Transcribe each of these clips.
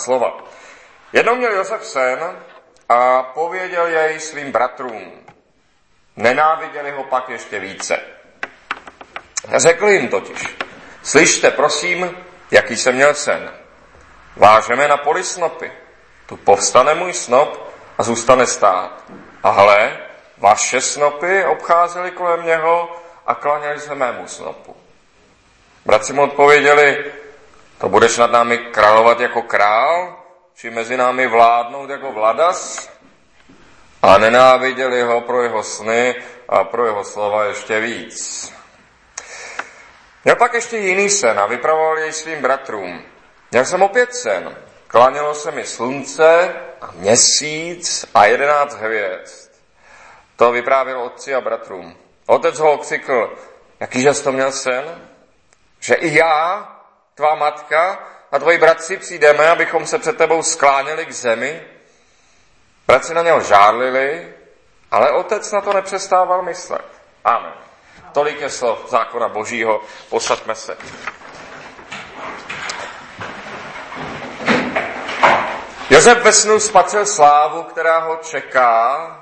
slova. Jednou měl Josef sen a pověděl jej svým bratrům. Nenáviděli ho pak ještě více. Řekl jim totiž, slyšte prosím, jaký jsem měl sen. Vážeme na poli snopy. Tu povstane můj snop a zůstane stát. A hle, vaše snopy obcházely kolem něho a klaněli se mému snopu. Bratři mu odpověděli, to budeš nad námi královat jako král, či mezi námi vládnout jako vladas? A nenáviděli ho pro jeho sny a pro jeho slova ještě víc. Měl pak ještě jiný sen a vypravoval jej svým bratrům. Měl jsem opět sen. Klanělo se mi slunce a měsíc a jedenáct hvězd. To vyprávěl otci a bratrům. Otec ho okřikl, jakýže jsi to měl sen? Že i já, tvá matka a tvoji bratři přijdeme, abychom se před tebou skláněli k zemi? Bratři na něho žárlili, ale otec na to nepřestával myslet. Amen. Tolik je slov zákona božího, posaďme se. Josef ve snu spatřil slávu, která ho čeká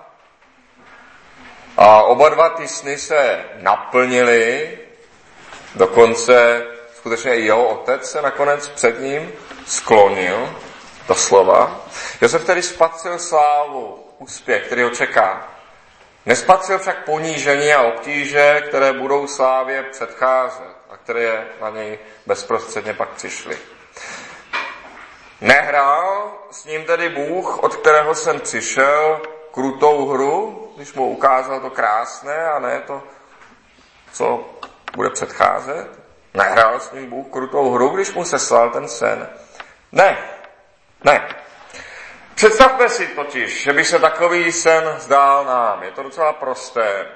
a oba dva ty sny se naplnily, dokonce skutečně jeho otec se nakonec před ním sklonil, doslova. Josef tedy spatřil slávu, úspěch, který ho čeká. Nespatřil však ponížení a obtíže, které budou slávě předcházet a které na něj bezprostředně pak přišly. Nehrál s ním tedy Bůh, od kterého jsem přišel, krutou hru, když mu ukázal to krásné a ne to, co bude předcházet. Nehrál s ním Bůh krutou hru, když mu seslal ten sen. Ne, ne. Představme si totiž, že by se takový sen zdál nám. Je to docela prosté.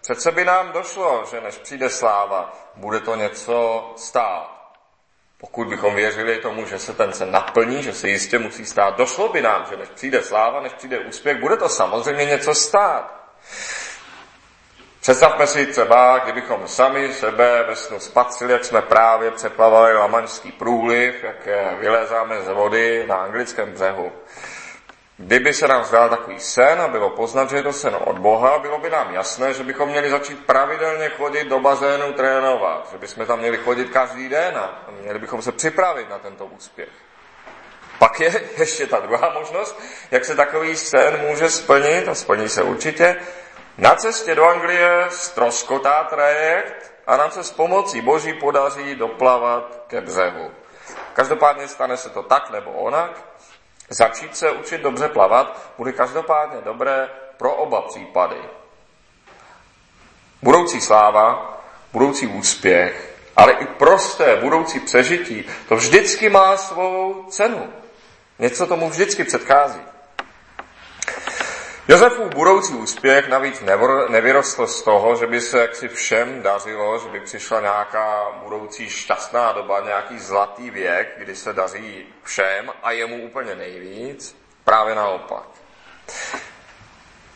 Přece by nám došlo, že než přijde sláva, bude to něco stát. Pokud bychom věřili tomu, že se ten sen naplní, že se jistě musí stát, došlo by nám, že než přijde sláva, než přijde úspěch, bude to samozřejmě něco stát. Představme si třeba, kdybychom sami sebe ve snu spatřili, jak jsme právě přeplavali Lamaňský průliv, jak vylézáme z vody na anglickém břehu. Kdyby se nám zdál takový sen a bylo poznat, že je to sen od Boha, bylo by nám jasné, že bychom měli začít pravidelně chodit do bazénu trénovat, že bychom tam měli chodit každý den a měli bychom se připravit na tento úspěch. Pak je ještě ta druhá možnost, jak se takový sen může splnit, a splní se určitě. Na cestě do Anglie stroskotá trajekt a nám se s pomocí Boží podaří doplavat ke břehu. Každopádně stane se to tak nebo onak, Začít se učit dobře plavat bude každopádně dobré pro oba případy. Budoucí sláva, budoucí úspěch, ale i prosté budoucí přežití, to vždycky má svou cenu. Něco tomu vždycky předchází. Josefův budoucí úspěch navíc nevyrostl z toho, že by se jaksi všem dařilo, že by přišla nějaká budoucí šťastná doba, nějaký zlatý věk, kdy se daří všem a jemu úplně nejvíc. Právě naopak.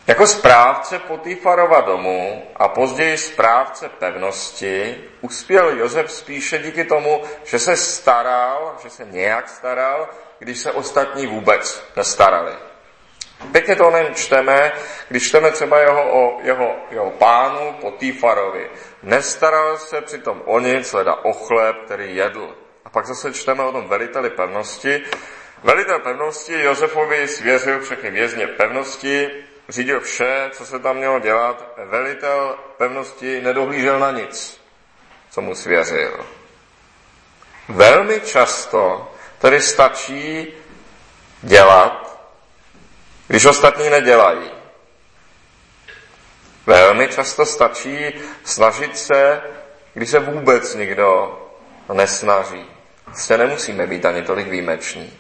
Jako správce Potýfarova domu a později správce pevnosti uspěl Josef spíše díky tomu, že se staral, že se nějak staral, když se ostatní vůbec nestarali. Pěkně to nejen čteme, když čteme třeba jeho, o jeho, jeho pánu Potýfarovi. Nestaral se přitom o nic, leda o chléb, který jedl. A pak zase čteme o tom veliteli pevnosti. Velitel pevnosti Josefovi svěřil všechny vězně pevnosti, řídil vše, co se tam mělo dělat. Velitel pevnosti nedohlížel na nic, co mu svěřil. Velmi často tedy stačí dělat když ostatní nedělají. Velmi často stačí snažit se, když se vůbec nikdo nesnaží. Prostě nemusíme být ani tolik výjimeční.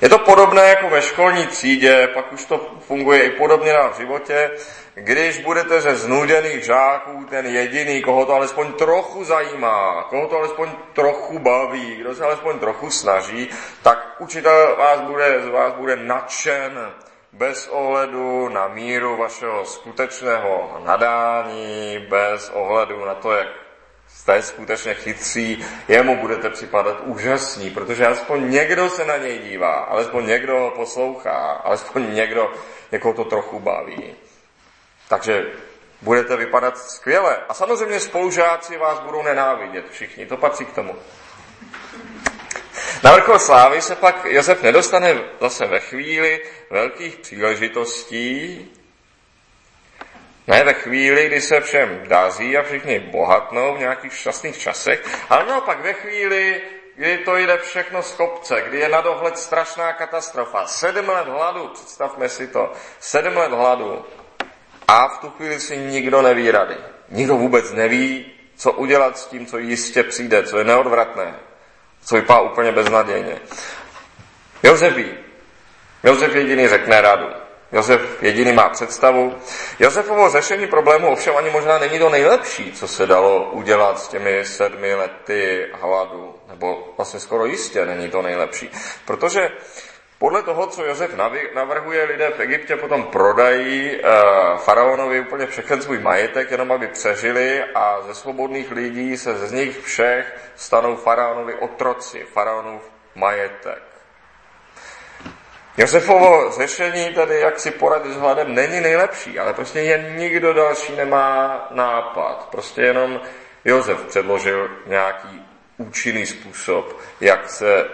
Je to podobné jako ve školní třídě, pak už to funguje i podobně na v životě. Když budete ze znuděných žáků ten jediný, koho to alespoň trochu zajímá, koho to alespoň trochu baví, kdo se alespoň trochu snaží, tak učitel vás bude, z vás bude nadšen bez ohledu na míru vašeho skutečného nadání, bez ohledu na to, jak jste skutečně chytří, jemu budete připadat úžasní, protože alespoň někdo se na něj dívá, alespoň někdo ho poslouchá, alespoň někdo někoho to trochu baví. Takže budete vypadat skvěle. A samozřejmě spolužáci vás budou nenávidět všichni, to patří k tomu. Na vrchol slávy se pak Josef nedostane zase ve chvíli velkých příležitostí, ne ve chvíli, kdy se všem daří a všichni bohatnou v nějakých šťastných časech, ale naopak ve chvíli, kdy to jde všechno z kopce, kdy je na dohled strašná katastrofa. Sedm let hladu, představme si to, sedm let hladu. A v tu chvíli si nikdo neví rady. Nikdo vůbec neví, co udělat s tím, co jistě přijde, co je neodvratné, co vypadá úplně beznadějně. Josef ví. Josef jediný řekne radu. Josef jediný má představu. Josefovo řešení problému ovšem ani možná není to nejlepší, co se dalo udělat s těmi sedmi lety hladu, nebo vlastně skoro jistě není to nejlepší. Protože podle toho, co Josef navrhuje, lidé v Egyptě potom prodají uh, faraonovi úplně všechen svůj majetek, jenom aby přežili a ze svobodných lidí se z nich všech stanou faraonovi otroci, faraonův majetek. Josefovo řešení tady, jak si poradit s hladem, není nejlepší, ale prostě jen nikdo další nemá nápad. Prostě jenom Josef předložil nějaký účinný způsob, jak se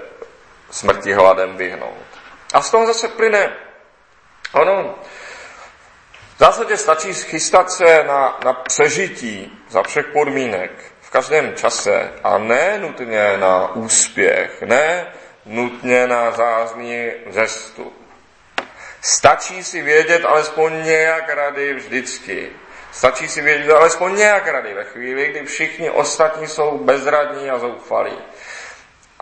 smrti hladem vyhnout. A z toho zase plyne, ono, v zásadě stačí chystat se na, na přežití za všech podmínek v každém čase a ne nutně na úspěch, ne nutně na zářný zestup. Stačí si vědět alespoň nějak rady vždycky. Stačí si vědět alespoň nějak rady ve chvíli, kdy všichni ostatní jsou bezradní a zoufalí.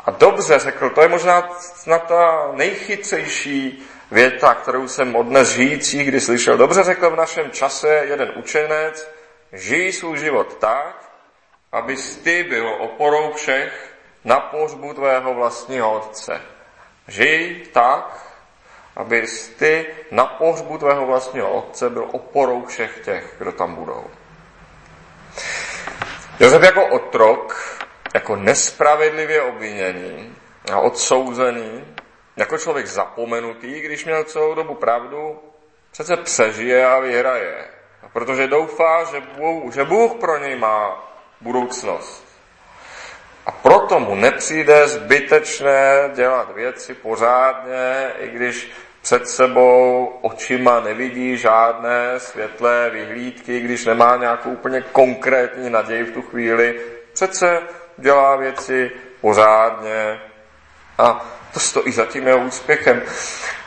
A dobře řekl, to je možná na ta nejchytřejší věta, kterou jsem od dnes žijící, kdy slyšel. Dobře řekl v našem čase jeden učenec, žij svůj život tak, abys ty byl oporou všech na pohřbu tvého vlastního otce. Žij tak, abys ty na pohřbu tvého vlastního otce byl oporou všech těch, kdo tam budou. Josef jako otrok, jako nespravedlivě obviněný a odsouzený, jako člověk zapomenutý, když měl celou dobu pravdu, přece přežije a vyhraje. Protože doufá, že Bůh, že Bůh pro něj má budoucnost. A proto mu nepřijde zbytečné dělat věci pořádně, i když před sebou očima nevidí žádné světlé vyhlídky, když nemá nějakou úplně konkrétní naději v tu chvíli, přece dělá věci pořádně a to stojí za tím jeho úspěchem.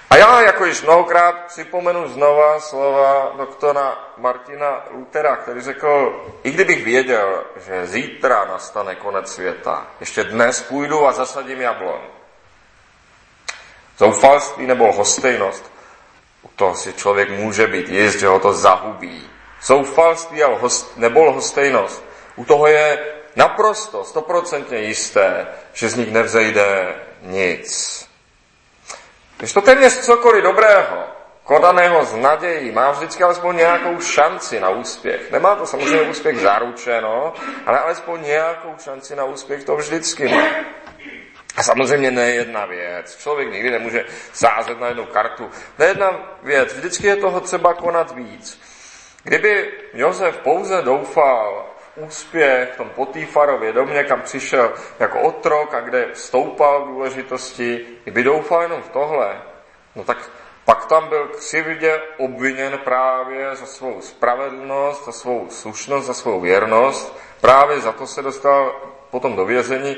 A já, jako již mnohokrát, připomenu znova slova doktora Martina Lutera, který řekl, i kdybych věděl, že zítra nastane konec světa, ještě dnes půjdu a zasadím jablon. Zoufalství nebo hostejnost, u toho si člověk může být jist, že ho to zahubí. Zoufalství nebo lhostejnost, u toho je naprosto, stoprocentně jisté, že z nich nevzejde nic. Když to téměř cokoliv dobrého, kodaného z nadějí, má vždycky alespoň nějakou šanci na úspěch. Nemá to samozřejmě úspěch zaručeno, ale alespoň nějakou šanci na úspěch to vždycky má. A samozřejmě ne jedna věc. Člověk nikdy nemůže sázet na jednu kartu. Ne jedna věc. Vždycky je toho třeba konat víc. Kdyby Josef pouze doufal úspěch v tom Potýfarově domě, kam přišel jako otrok a kde stoupal v důležitosti, kdyby doufal jenom v tohle, no tak pak tam byl křivdě obviněn právě za svou spravedlnost, za svou slušnost, za svou věrnost. Právě za to se dostal potom do vězení.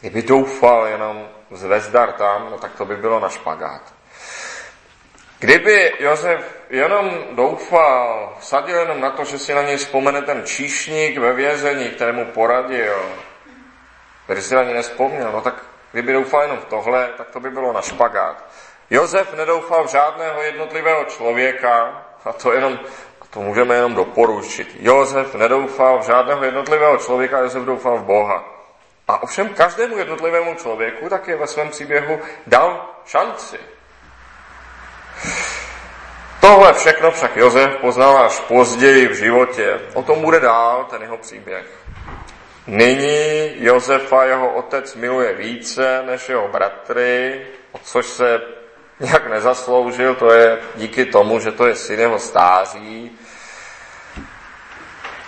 Kdyby doufal jenom zvezdar tam, no tak to by bylo na špagát. Kdyby Josef jenom doufal, sadil jenom na to, že si na něj vzpomene ten číšník ve vězení, kterému poradil, který si na něj nespomněl, no tak kdyby doufal jenom v tohle, tak to by bylo na špagát. Josef nedoufal v žádného jednotlivého člověka, a to, jenom, a to můžeme jenom doporučit. Josef nedoufal v žádného jednotlivého člověka, Josef doufal v Boha. A ovšem každému jednotlivému člověku také ve svém příběhu dal šanci. Tohle všechno však Josef poznal až později v životě. O tom bude dál ten jeho příběh. Nyní Josefa jeho otec miluje více než jeho bratry, o což se nějak nezasloužil, to je díky tomu, že to je syn jeho stáří.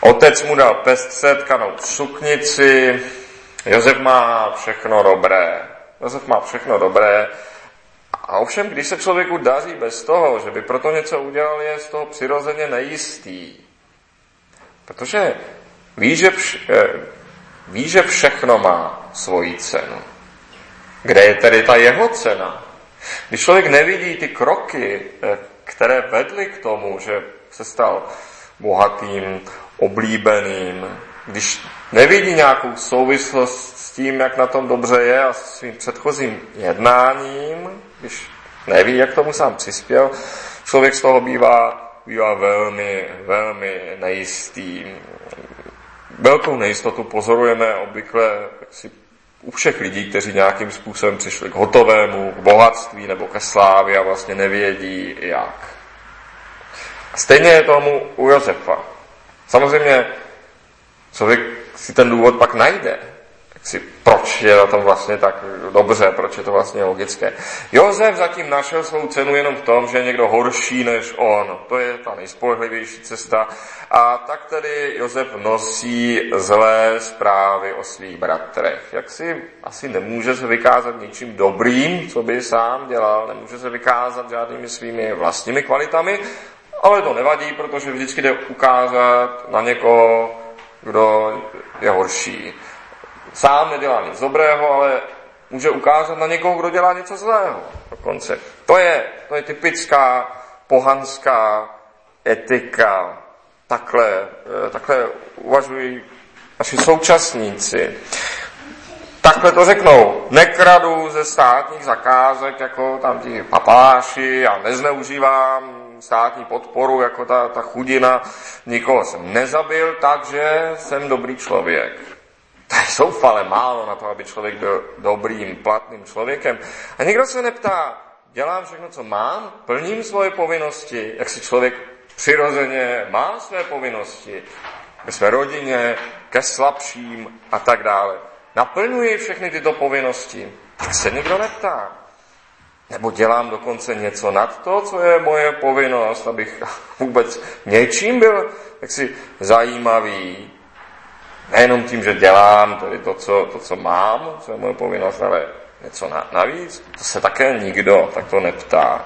Otec mu dal pestřet, kanout suknici, Josef má všechno dobré. Josef má všechno dobré. A ovšem, když se člověku daří bez toho, že by proto něco udělal, je z toho přirozeně nejistý. Protože ví, že, vš- eh, ví, že všechno má svoji cenu. Kde je tedy ta jeho cena? Když člověk nevidí ty kroky, eh, které vedly k tomu, že se stal bohatým, oblíbeným, když nevidí nějakou souvislost s tím, jak na tom dobře je a s svým předchozím jednáním, když neví, jak tomu sám přispěl, člověk z toho bývá, bývá velmi, velmi nejistý. Velkou nejistotu pozorujeme obvykle si u všech lidí, kteří nějakým způsobem přišli k hotovému, k bohatství nebo ke slávě a vlastně nevědí jak. Stejně je tomu u Josefa. Samozřejmě člověk si ten důvod pak najde. Si, proč je na tom vlastně tak dobře, proč je to vlastně logické. Josef zatím našel svou cenu jenom v tom, že je někdo horší než on. To je ta nejspolehlivější cesta. A tak tedy Josef nosí zlé zprávy o svých bratrech. Jak si asi nemůže se vykázat ničím dobrým, co by sám dělal, nemůže se vykázat žádnými svými vlastními kvalitami, ale to nevadí, protože vždycky jde ukázat na někoho, kdo je horší. Sám nedělá nic dobrého, ale může ukázat na někoho, kdo dělá něco zlého. Dokonce. To je, to je typická pohanská etika. Takhle, eh, takhle uvažují naši současníci. Takhle to řeknou. Nekradu ze státních zakázek, jako tam ti papáši a nezneužívám státní podporu, jako ta, ta chudina. Nikoho jsem nezabil, takže jsem dobrý člověk. To je zoufale málo na to, aby člověk byl dobrým, platným člověkem. A nikdo se neptá, dělám všechno, co mám, plním svoje povinnosti, jak si člověk přirozeně má své povinnosti ke své rodině, ke slabším a tak dále. Naplňuji všechny tyto povinnosti, tak se nikdo neptá. Nebo dělám dokonce něco nad to, co je moje povinnost, abych vůbec něčím byl jaksi zajímavý. Nejenom tím, že dělám tedy to, co, to, co mám, co je moje povinnost, ale něco na, navíc. To se také nikdo takto neptá.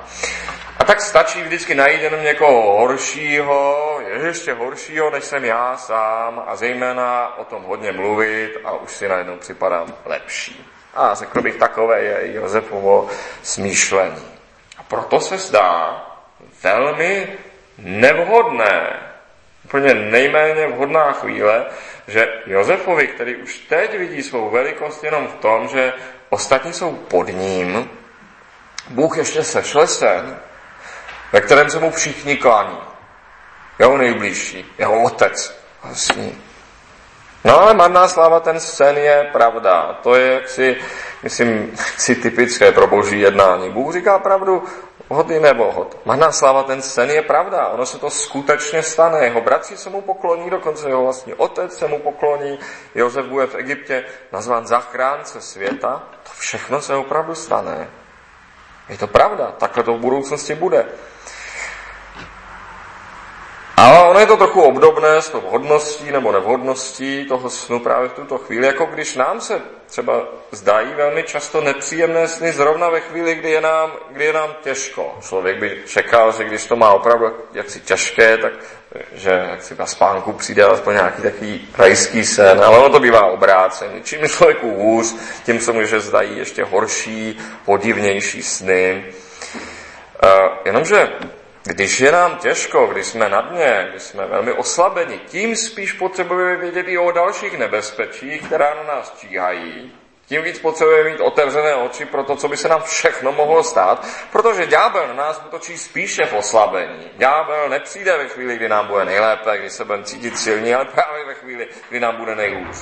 A tak stačí vždycky najít jenom někoho horšího, ještě horšího, než jsem já sám a zejména o tom hodně mluvit a už si najednou připadám lepší. A řekl bych, takové je Josefovo smýšlení. A proto se zdá velmi nevhodné, úplně nejméně vhodná chvíle, že Josefovi, který už teď vidí svou velikost jenom v tom, že ostatní jsou pod ním, Bůh ještě sešle sen, ve kterém se mu všichni klání. Jeho nejbližší, jeho otec vlastně. No ale marná sláva, ten sen je pravda. To je jaksi, myslím, jaksi typické pro boží jednání. Bůh říká pravdu, hodný nebo hod. Marná sláva, ten sen je pravda. Ono se to skutečně stane. Jeho bratři se mu pokloní, dokonce jeho vlastní otec se mu pokloní. Josef bude v Egyptě nazván zachránce světa. To všechno se opravdu stane. Je to pravda, takhle to v budoucnosti bude. Ale ono je to trochu obdobné s tou vhodností nebo nevhodností toho snu právě v tuto chvíli, jako když nám se třeba zdají velmi často nepříjemné sny zrovna ve chvíli, kdy je nám, kdy je nám těžko. Člověk by čekal, že když to má opravdu jaksi těžké, tak že jak si na spánku přijde alespoň nějaký takový rajský sen, ale ono to bývá obrácený. Čím člověku hůř, tím se může zdají ještě horší, podivnější sny. Uh, jenomže když je nám těžko, když jsme na dně, když jsme velmi oslabeni, tím spíš potřebujeme vědět i o dalších nebezpečích, která na nás číhají. Tím víc potřebujeme mít otevřené oči pro to, co by se nám všechno mohlo stát, protože ďábel na nás útočí spíše v oslabení. Ďábel nepřijde ve chvíli, kdy nám bude nejlépe, kdy se budeme cítit silní, ale právě ve chvíli, kdy nám bude nejhůř.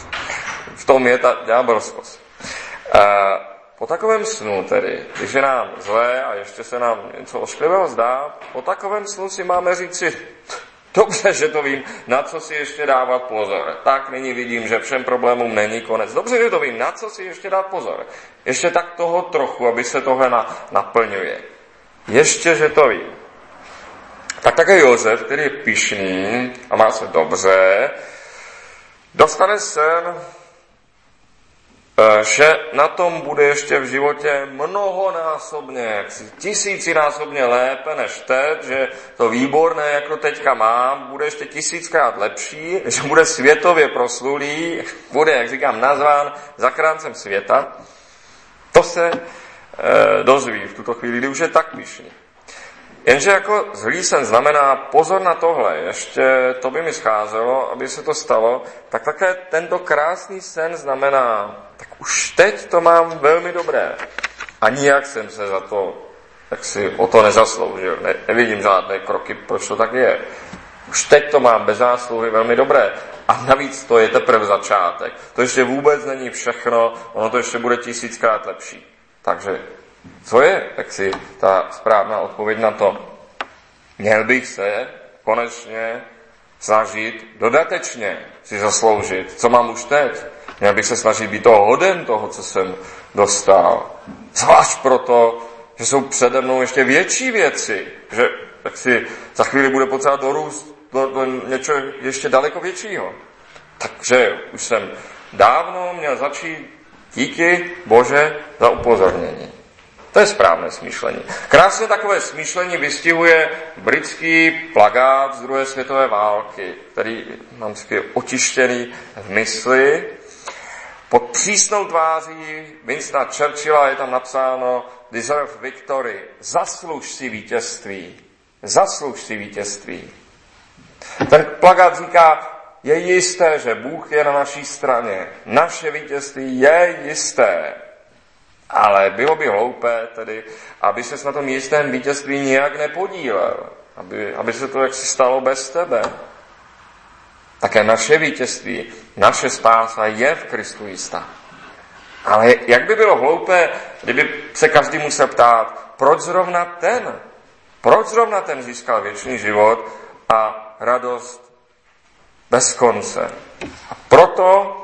V tom je ta ďábelskost. Uh, po takovém snu tedy, když je nám zlé a ještě se nám něco ošklivého zdá, po takovém snu si máme říci, Dobře, že to vím, na co si ještě dávat pozor. Tak nyní vidím, že všem problémům není konec. Dobře, že to vím, na co si ještě dát pozor. Ještě tak toho trochu, aby se tohle na, naplňuje. Ještě, že to vím. Tak také Josef, který je pišný a má se dobře, dostane sen, že na tom bude ještě v životě mnohonásobně, tisícinásobně lépe než teď, že to výborné, jak to teďka mám, bude ještě tisíckrát lepší, že bude světově proslulý, bude, jak říkám, nazván zakráncem světa. To se e, dozví v tuto chvíli, kdy už je tak pišný. Jenže jako zlý sen znamená pozor na tohle, ještě to by mi scházelo, aby se to stalo, tak také tento krásný sen znamená, tak už teď to mám velmi dobré. A nijak jsem se za to, tak si o to nezasloužil. Ne, nevidím žádné kroky, proč to tak je. Už teď to mám bez zásluhy velmi dobré. A navíc to je teprve začátek. To ještě vůbec není všechno, ono to ještě bude tisíckrát lepší. Takže co je tak si ta správná odpověď na to? Měl bych se konečně snažit dodatečně si zasloužit, co mám už teď. Měl bych se snažit být toho hoden toho, co jsem dostal. Zvlášť proto, že jsou přede mnou ještě větší věci, že tak si za chvíli bude potřeba dorůst do, do něčeho ještě daleko většího. Takže už jsem dávno měl začít díky Bože za upozornění. To je správné smýšlení. Krásně takové smýšlení vystihuje britský plagát z druhé světové války, který mám taky otištěný v mysli. Pod přísnou tváří Winstona Churchilla je tam napsáno Deserve victory. Zasluž si vítězství. Zasluž si vítězství. Ten plagát říká, je jisté, že Bůh je na naší straně. Naše vítězství je jisté. Ale bylo by hloupé tedy, aby se na tom jistém vítězství nijak nepodílel. Aby, aby se to jaksi stalo bez tebe. Také naše vítězství, naše spása je v Kristu jistá. Ale jak by bylo hloupé, kdyby se každý musel ptát, proč zrovna ten, proč zrovna ten získal věčný život a radost bez konce. A proto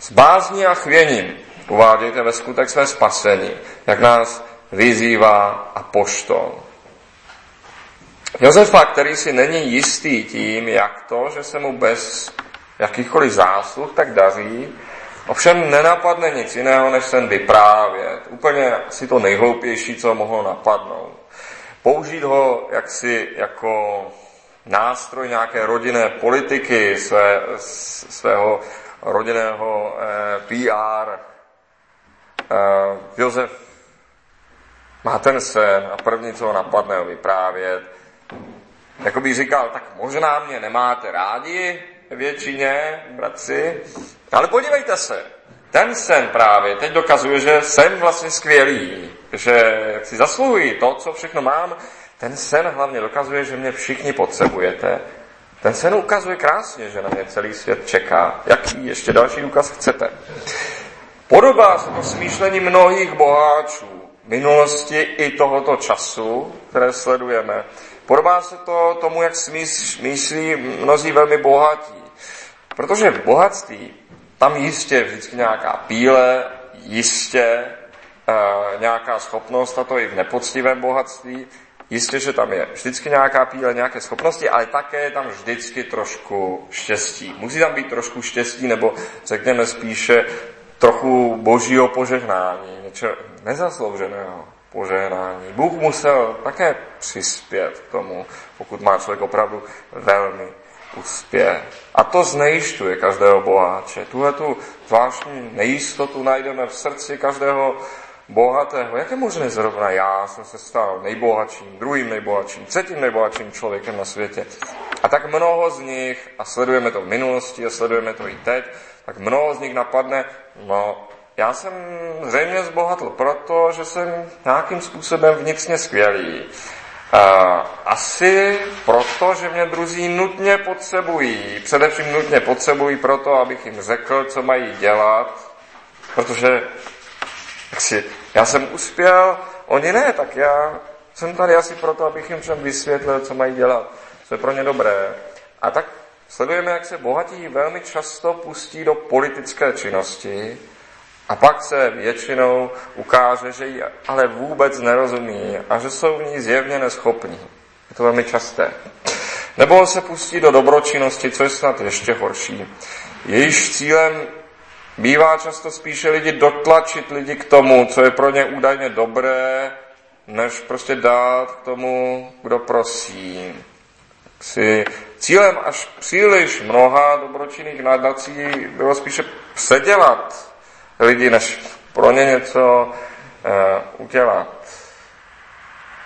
s bázní a chvěním uvádějte ve skutek své spasení, jak nás vyzývá a poštol. Josefa, který si není jistý tím, jak to, že se mu bez jakýchkoliv zásluh tak daří, ovšem nenapadne nic jiného, než sen vyprávět. Úplně asi to nejhloupější, co mohlo napadnout. Použít ho jaksi jako nástroj nějaké rodinné politiky, své, svého rodinného eh, PR, Uh, Josef má ten sen a první, co ho napadne ho vyprávět, jako by říkal, tak možná mě nemáte rádi většině, bratři, ale podívejte se, ten sen právě teď dokazuje, že jsem vlastně skvělý, že si zasluhuji to, co všechno mám. Ten sen hlavně dokazuje, že mě všichni potřebujete. Ten sen ukazuje krásně, že na mě celý svět čeká. Jaký ještě další důkaz chcete? Podobá se to smýšlení mnohých boháčů minulosti i tohoto času, které sledujeme. Podobá se to tomu, jak smýšlí mnozí velmi bohatí. Protože v bohatství tam jistě je vždycky nějaká píle, jistě e, nějaká schopnost, a to i v nepoctivém bohatství. Jistě, že tam je vždycky nějaká píle, nějaké schopnosti, ale také je tam vždycky trošku štěstí. Musí tam být trošku štěstí, nebo řekněme spíše trochu božího požehnání, něčeho nezaslouženého požehnání. Bůh musel také přispět k tomu, pokud má člověk opravdu velmi uspět. A to znejišťuje každého boháče. Tuhle tu zvláštní nejistotu najdeme v srdci každého bohatého. Jak je možné zrovna já jsem se stal nejbohatším, druhým nejbohatším, třetím nejbohatším člověkem na světě. A tak mnoho z nich, a sledujeme to v minulosti a sledujeme to i teď, tak mnoho z nich napadne, no já jsem zřejmě zbohatl proto, že jsem nějakým způsobem vnitřně skvělý. Asi proto, že mě druzí nutně potřebují. Především nutně potřebují proto, abych jim řekl, co mají dělat, protože jak si, já jsem uspěl, oni ne, tak já jsem tady asi proto, abych jim všem vysvětlil, co mají dělat. co je pro ně dobré. A tak sledujeme, jak se bohatí velmi často pustí do politické činnosti a pak se většinou ukáže, že ji ale vůbec nerozumí a že jsou v ní zjevně neschopní. Je to velmi časté. Nebo se pustí do dobročinnosti, co je snad ještě horší. Jejíž cílem bývá často spíše lidi dotlačit lidi k tomu, co je pro ně údajně dobré, než prostě dát k tomu, kdo prosí. Si cílem až příliš mnoha dobročinných nadací bylo spíše předělat lidi, než pro ně něco uh, udělat.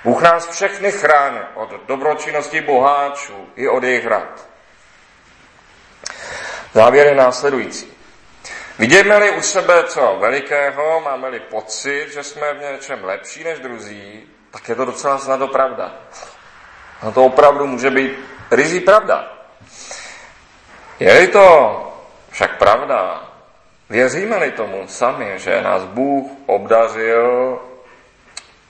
Bůh nás všechny chrání od dobročinnosti boháčů i od jejich rad. Závěr je následující. Vidíme-li u sebe co velikého, máme-li pocit, že jsme v něčem lepší než druzí, tak je to docela snad pravda. A to opravdu může být rizí pravda. Je-li to však pravda, věříme-li tomu sami, že nás Bůh obdařil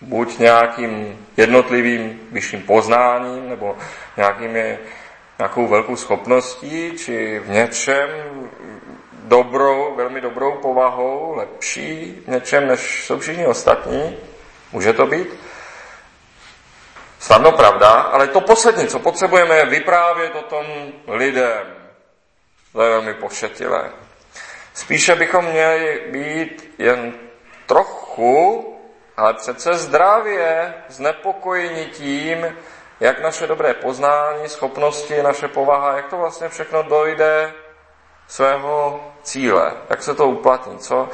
buď nějakým jednotlivým vyšším poznáním, nebo nějakými, nějakou velkou schopností, či v něčem dobrou, velmi dobrou povahou, lepší v něčem, než jsou všichni ostatní. Může to být? Snadno pravda, ale to poslední, co potřebujeme, je vyprávět o tom lidem. To je velmi pošetilé. Spíše bychom měli být jen trochu, ale přece zdravě, znepokojení tím, jak naše dobré poznání, schopnosti, naše povaha, jak to vlastně všechno dojde svého cíle, jak se to uplatní, co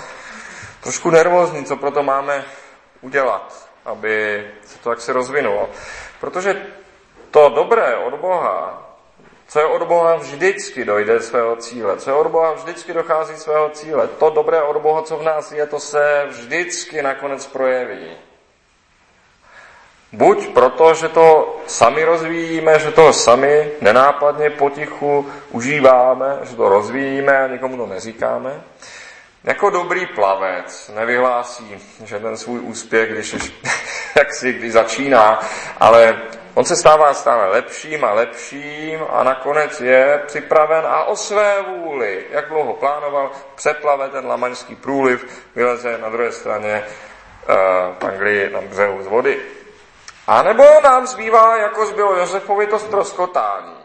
trošku nervózní, co proto máme udělat, aby se to jaksi rozvinulo. Protože to dobré od Boha, co je od Boha vždycky dojde svého cíle, co je od Boha vždycky dochází svého cíle. To dobré od Boha, co v nás je, to se vždycky nakonec projeví. Buď proto, že to sami rozvíjíme, že to sami nenápadně potichu užíváme, že to rozvíjíme a nikomu to neříkáme. Jako dobrý plavec nevyhlásí, že ten svůj úspěch, když, jak si, když začíná, ale on se stává stále lepším a lepším a nakonec je připraven a o své vůli, jak dlouho plánoval, přeplave ten lamaňský průliv, vyleze na druhé straně uh, v Anglii na břehu z vody. A nebo nám zbývá, jako zbylo Josefovi, to ztroskotání.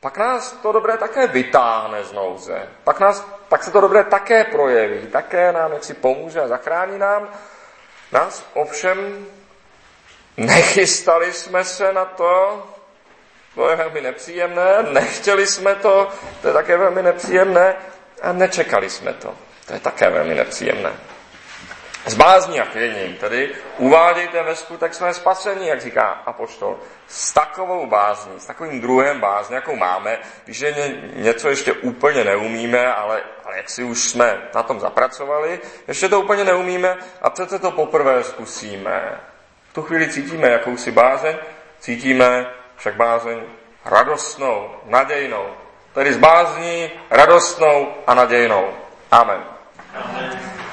Pak nás to dobré také vytáhne z nouze. Pak, nás, pak se to dobré také projeví, také nám jaksi pomůže a zachrání nám. Nás ovšem nechystali jsme se na to, to je velmi nepříjemné, nechtěli jsme to, to je také velmi nepříjemné a nečekali jsme to. To je také velmi nepříjemné. S bázní a chvěním, tedy uvádějte ve skutek své spasení, jak říká apoštol. S takovou bázní, s takovým druhem bázní, jakou máme, když je něco ještě úplně neumíme, ale, ale jak si už jsme na tom zapracovali, ještě to úplně neumíme a přece to poprvé zkusíme. V tu chvíli cítíme jakousi bázeň, cítíme však bázeň radostnou, nadějnou. Tedy z bázní, radostnou a nadějnou. Amen. Amen.